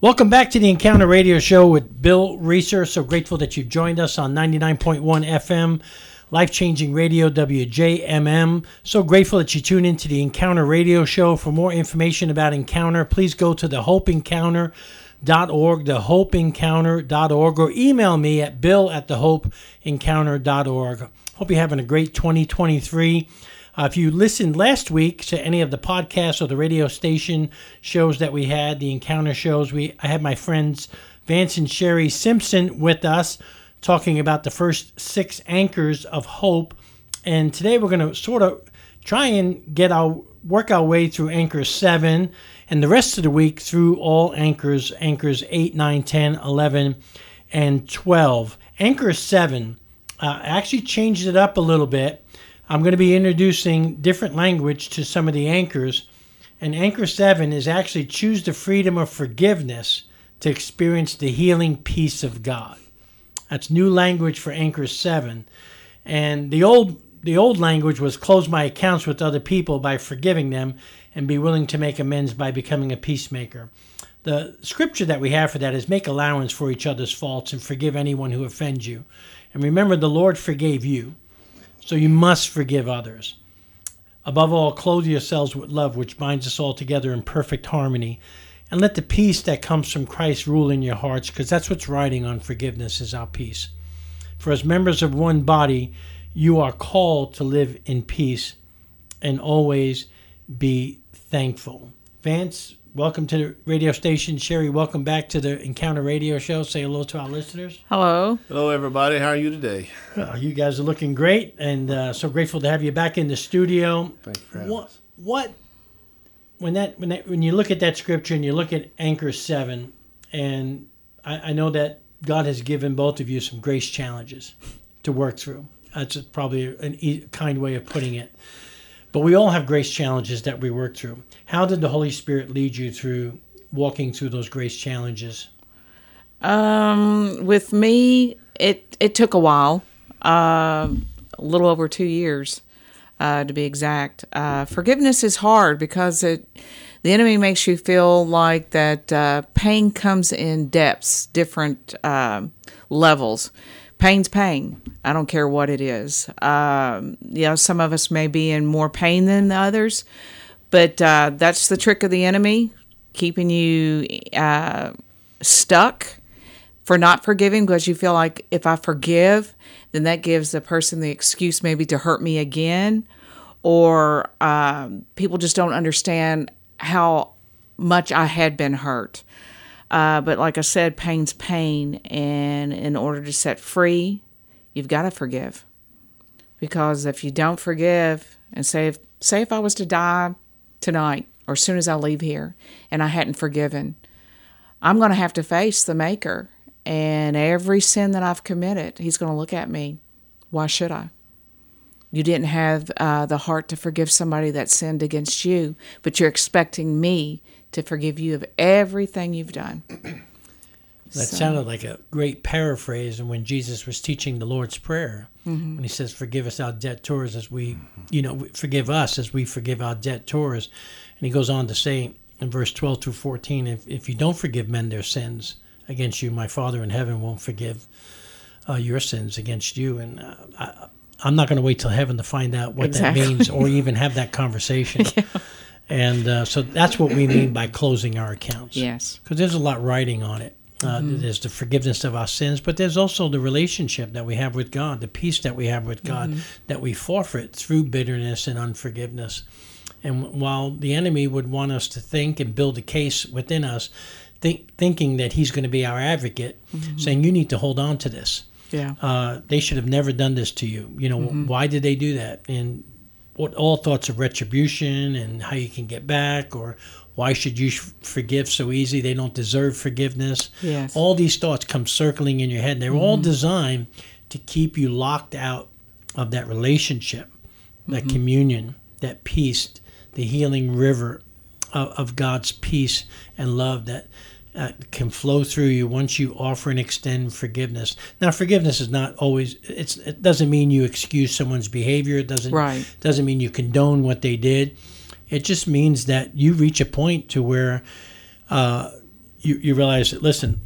Welcome back to the Encounter Radio Show with Bill Reeser. So grateful that you've joined us on 99.1 FM, life changing radio, WJMM. So grateful that you tune into the Encounter Radio Show. For more information about Encounter, please go to the Hope Encounter. Dot org, the hopeencounter.org, or email me at bill at the hopeencounter.org. Hope you're having a great 2023. Uh, if you listened last week to any of the podcasts or the radio station shows that we had, the encounter shows, we I had my friends Vance and Sherrie Simpson with us talking about the first six anchors of hope. And today we're going to sort of try and get our work our way through anchor 7 and the rest of the week through all anchors anchors 8 9 10 11 and 12 anchor 7 uh, actually changed it up a little bit I'm going to be introducing different language to some of the anchors. And anchor seven is actually choose the freedom of forgiveness to experience the healing peace of God. That's new language for anchor seven. And the old the old language was close my accounts with other people by forgiving them and be willing to make amends by becoming a peacemaker. The scripture that we have for that is make allowance for each other's faults and forgive anyone who offends you. And remember, the Lord forgave you. So you must forgive others. Above all, clothe yourselves with love, which binds us all together in perfect harmony. And let the peace that comes from Christ rule in your hearts, because that's what's riding on forgiveness is our peace. For as members of one body, you are called to live in peace and always be thankful. Vance, welcome to the radio station. Sherrie, welcome back to the Encounter Radio Show. Say hello to our listeners. Hello. Hello, everybody. How are you today? Well, you guys are looking great, and uh, so grateful to have you back in the studio. Thank you for having What, us. what, when that when that when you look at that scripture and you look at Anchor Seven, and I, I know that God has given both of you some grace challenges to work through. That's probably an e- kind way of putting it. But we all have grace challenges that we work through. How did the Holy Spirit lead you through walking through those grace challenges? Um, with me, it it took a while, uh, a little over two years, uh, to be exact. Uh, forgiveness is hard because it the enemy makes you feel like that uh, pain comes in depths, different um levels. Pain's pain. I don't care what it is. Um, you know, some of us may be in more pain than the others, but uh, that's the trick of the enemy, keeping you uh, stuck for not forgiving because you feel like if I forgive, then that gives the person the excuse maybe to hurt me again, or um, people just don't understand how much I had been hurt. Uh, but like I said, pain's pain, and in order to set free, you've got to forgive. Because if you don't forgive, and say if, say if I was to die tonight or as soon as I leave here, and I hadn't forgiven, I'm going to have to face the Maker, and every sin that I've committed, He's going to look at me. Why should I? You didn't have uh, the heart to forgive somebody that sinned against you, but you're expecting me to forgive you of everything you've done. That So- sounded like a great paraphrase. And when Jesus was teaching the Lord's Prayer, when he says, "Forgive us our debtors as we, you know, forgive us as we forgive our debtors," and he goes on to say in verse twelve through fourteen, "If if you don't forgive men their sins against you, my Father in heaven won't forgive uh, your sins against you." And uh, I, I'm not going to wait till heaven to find out what Exactly. that means, or even have that conversation. And uh, so that's what we mean by closing our accounts Yes. because there's a lot writing on it. Uh, There's the forgiveness of our sins, but there's also the relationship that we have with God, the peace that we have with God that we forfeit through bitterness and unforgiveness. And while the enemy would want us to think and build a case within us, think, thinking that he's going to be our advocate, saying, You need to hold on to this. Yeah. Uh, they should have never done this to you. You know, why did they do that? And what all thoughts of retribution and how you can get back, or why should you forgive so easy? They don't deserve forgiveness. Yes. All these thoughts come circling in your head. And they're all mm-hmm. designed to keep you locked out of that relationship, that mm-hmm. communion, that peace, the healing river of, of God's peace and love that uh, can flow through you once you offer and extend forgiveness. Now, forgiveness is not always. It's. It doesn't mean you excuse someone's behavior. It doesn't. Right. Doesn't mean you condone what they did. It just means that you reach a point to where uh, you, you realize that listen,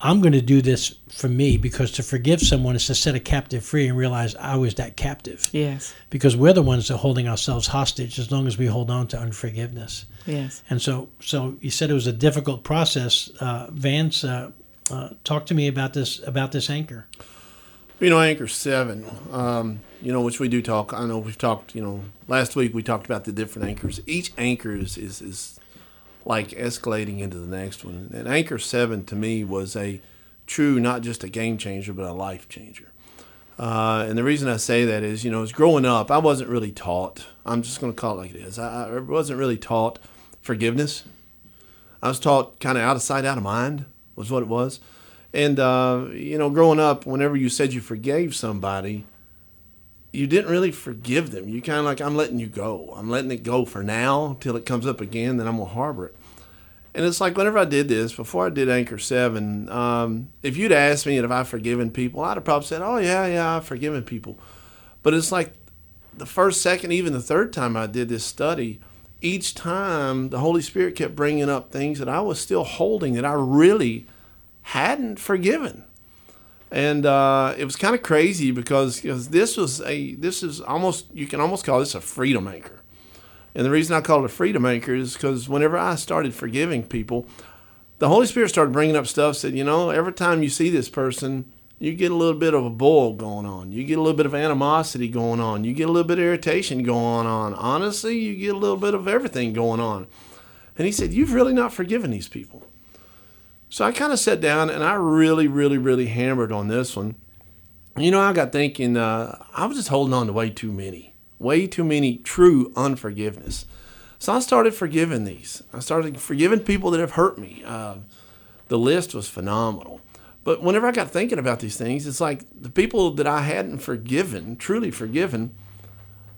I'm going to do this for me because to forgive someone is to set a captive free and realize I was that captive. Yes. Because we're the ones that are holding ourselves hostage as long as we hold on to unforgiveness. Yes. And so, so you said it was a difficult process. Uh, Vance, uh, uh, talk to me about this about this anchor. You know, Anchor Seven. Um, you know, which we do talk. I know we've talked. You know, last week we talked about the different anchors. Each anchor is is, is like escalating into the next one. And Anchor Seven to me was a true, not just a game changer, but a life changer. Uh, and the reason I say that is, you know, as growing up, I wasn't really taught. I'm just going to call it like it is. I, I wasn't really taught forgiveness. I was taught kind of out of sight, out of mind was what it was. And uh, you know, growing up, whenever you said you forgave somebody, you didn't really forgive them. You kind of like, I'm letting you go. I'm letting it go for now till it comes up again. Then I'm gonna harbor it. And it's like whenever I did this, before I did Anchor Seven, um, if you'd asked me if I've forgiven people, I'd have probably said, "Oh yeah, yeah, I've forgiven people." But it's like the first, second, even the third time I did this study, each time the Holy Spirit kept bringing up things that I was still holding that I really hadn't forgiven. And uh, it was kind of crazy because, because this was a this is almost you can almost call this a freedom anchor. And the reason I call it a freedom anchor is because whenever I started forgiving people, the Holy Spirit started bringing up stuff. Said, you know, every time you see this person, you get a little bit of a boil going on. You get a little bit of animosity going on. You get a little bit of irritation going on. Honestly, you get a little bit of everything going on. And he said, You've really not forgiven these people. So I kind of sat down and I really, really, really hammered on this one. You know, I got thinking, uh, I was just holding on to way too many, way too many true unforgiveness. So I started forgiving these. I started forgiving people that have hurt me. Uh, the list was phenomenal. But whenever I got thinking about these things, it's like the people that I hadn't forgiven, truly forgiven,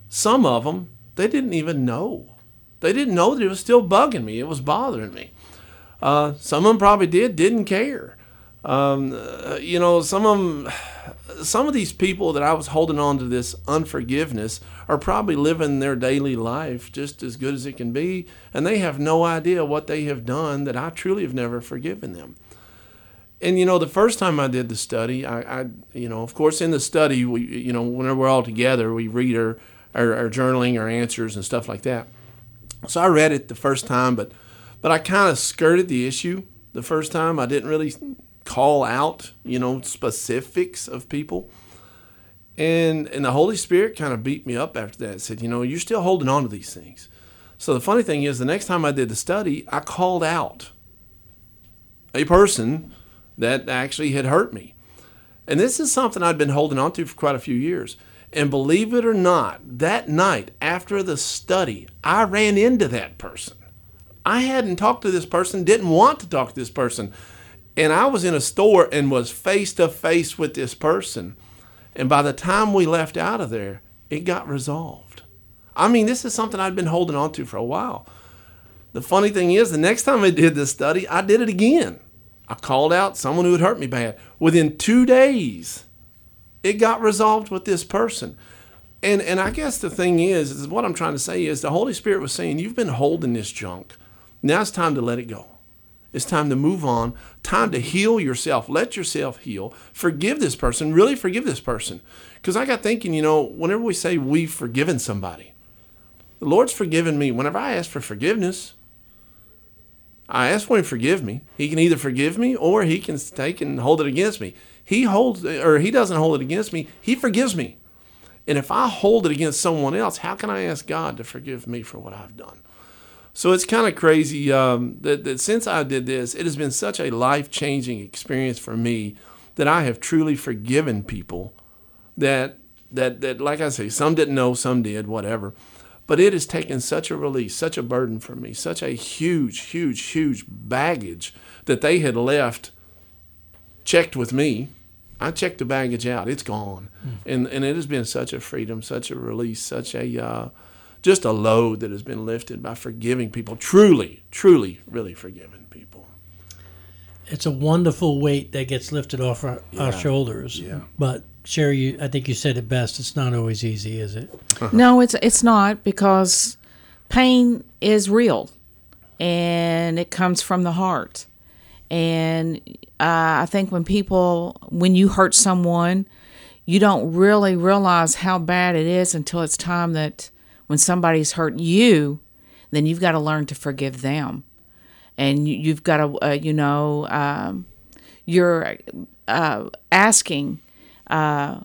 some of them, they didn't even know. They didn't know that it was still bugging me. It was bothering me. Uh, some of them probably did, didn't care. Um, uh, you know, some of them, some of these people that I was holding on to this unforgiveness are probably living their daily life just as good as it can be, and they have no idea what they have done that I truly have never forgiven them. And you know, the first time I did the study, I, I you know, of course, in the study, we, you know, whenever we're all together, we read our, our, our journaling, our answers, and stuff like that. So I read it the first time, but but I kind of skirted the issue the first time. I didn't really call out, you know, specifics of people. And and the Holy Spirit kind of beat me up after that. Said, you know, you're still holding on to these things. So the funny thing is, the next time I did the study, I called out a person that actually had hurt me. And this is something I'd been holding on to for quite a few years. And believe it or not, that night after the study, I ran into that person. I hadn't talked to this person, didn't want to talk to this person. And I was in a store and was face to face with this person. And by the time we left out of there, it got resolved. I mean, this is something I'd been holding on to for a while. The funny thing is, the next time I did this study, I did it again. I called out someone who had hurt me bad. Within two days, it got resolved with this person. And, and I guess the thing is, is what I'm trying to say is the Holy Spirit was saying, You've been holding this junk. Now it's time to let it go. It's time to move on. Time to heal yourself. Let yourself heal. Forgive this person. Really forgive this person. Because I got thinking, you know, whenever we say we've forgiven somebody, the Lord's forgiven me. Whenever I ask for forgiveness, I ask for him to forgive me. He can either forgive me or he can take and hold it against me. He holds or he doesn't hold it against me. He forgives me. And if I hold it against someone else, how can I ask God to forgive me for what I've done? So it's kind of crazy um, that, that since I did this, it has been such a life changing experience for me that I have truly forgiven people that, that, that, like I say, some didn't know, some did, whatever. But it has taken such a release, such a burden for me, such a huge, huge, huge baggage that they had left checked with me. I checked the baggage out, it's gone. Mm. And, and it has been such a freedom, such a release, such a. Uh, just a load that has been lifted by forgiving people, truly, truly, really forgiving people. It's a wonderful weight that gets lifted off our, yeah. our shoulders. Yeah. But Sherrie, you, I think you said it best. It's not always easy, is it? no, it's it's not because pain is real, and it comes from the heart. And uh, I think when people, when you hurt someone, you don't really realize how bad it is until it's time that when somebody's hurt you, then you've got to learn to forgive them. And you, you've got to, uh, you know, um, you're uh, asking uh,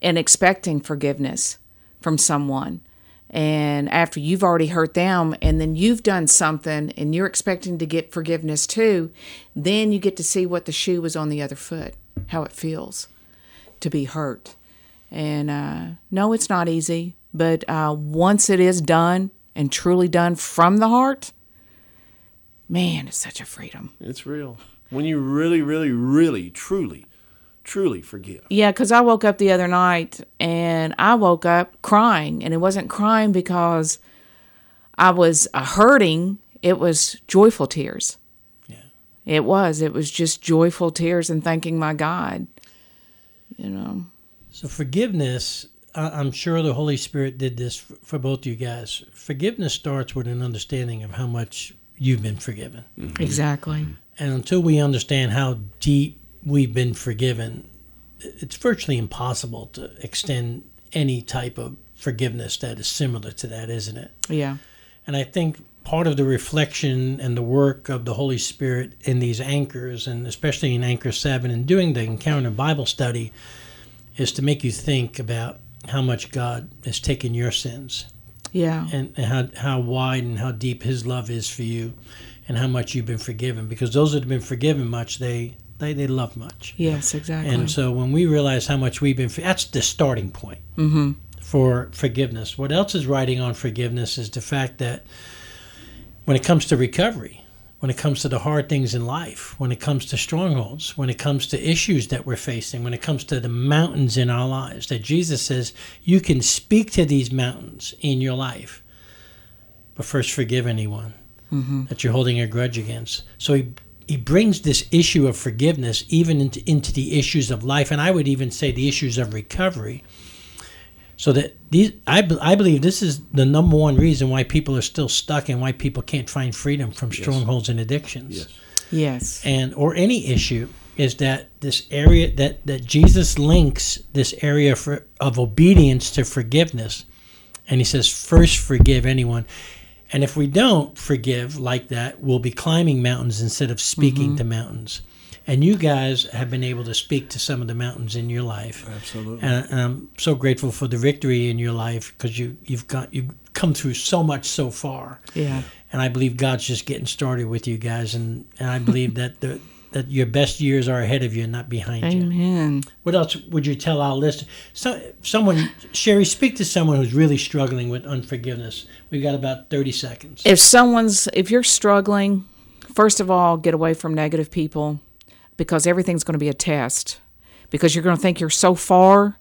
and expecting forgiveness from someone. And after you've already hurt them, and then you've done something and you're expecting to get forgiveness too, then you get to see what the shoe was on the other foot, how it feels to be hurt. And uh, no, it's not easy, but uh, once it is done and truly done from the heart, man, it's such a freedom. It's real. When you really, really, really, truly, truly forgive. Yeah, because I woke up the other night and I woke up crying, and it wasn't crying because I was uh, hurting, it was joyful tears. Yeah. It was. It was just joyful tears and thanking my God. You know. So forgiveness, I- I'm sure the Holy Spirit did this f- for both you guys. Forgiveness starts with an understanding of how much you've been forgiven. Exactly. And until we understand how deep we've been forgiven, it's virtually impossible to extend any type of forgiveness that is similar to that, isn't it? Yeah. And I think part of the reflection and the work of the Holy Spirit in these anchors, and especially in Anchor 7, and doing the Encounter Bible study, is to make you think about how much God has taken your sins Yeah. and, and how, how wide and how deep His love is for you and how much you've been forgiven. Because those that have been forgiven much, they, they, they love much. Yes, exactly. And so when we realize how much we've been, that's the starting point mm-hmm. for forgiveness. What else is writing on forgiveness is the fact that when it comes to recovery, when it comes to the hard things in life, when it comes to strongholds, when it comes to issues that we're facing, when it comes to the mountains in our lives, that Jesus says you can speak to these mountains in your life, but first forgive anyone that you're holding a grudge against. So he he brings this issue of forgiveness even into, into the issues of life, and I would even say the issues of recovery. So that these, I, I believe this is the number one reason why people are still stuck and why people can't find freedom from strongholds and addictions Yes. Yes. and or any issue is that this area that that Jesus links this area for, of obedience to forgiveness, and he says first forgive anyone, and if we don't forgive like that, we'll be climbing mountains instead of speaking mm-hmm. to mountains. And you guys have been able to speak to some of the mountains in your life, Absolutely. and, and I'm so grateful for the victory in your life because you you've got you've come through so much so far Yeah. and I believe God's just getting started with you guys, and, and I believe that the that your best years are ahead of you, and not behind you. Amen. What else would you tell our listeners? So, someone, Sherrie, speak to someone who's really struggling with unforgiveness. We've got about thirty seconds. If someone's, if you're struggling, first of all, get away from negative people because everything's going to be a test. Because you're going to think you're so far,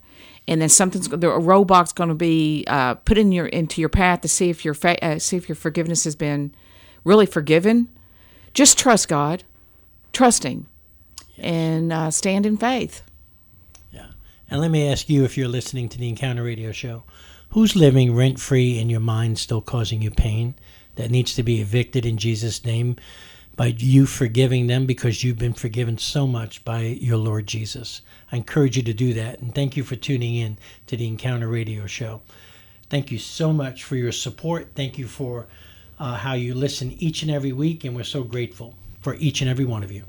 and then something's a roadblock's going to be uh, put in your into your path to see if your fa- uh, see if your forgiveness has been really forgiven. Just trust God, trusting, and uh, stand in faith. Yeah. And let me ask you, if you're listening to the Encounter Radio Show, who's living rent free in your mind, still causing you pain, that needs to be evicted in Jesus' name by you forgiving them because you've been forgiven so much by your Lord Jesus? I encourage you to do that. And thank you for tuning in to the Encounter Radio Show. Thank you so much for your support. Thank you for uh, how you listen each and every week. And we're so grateful for each and every one of you.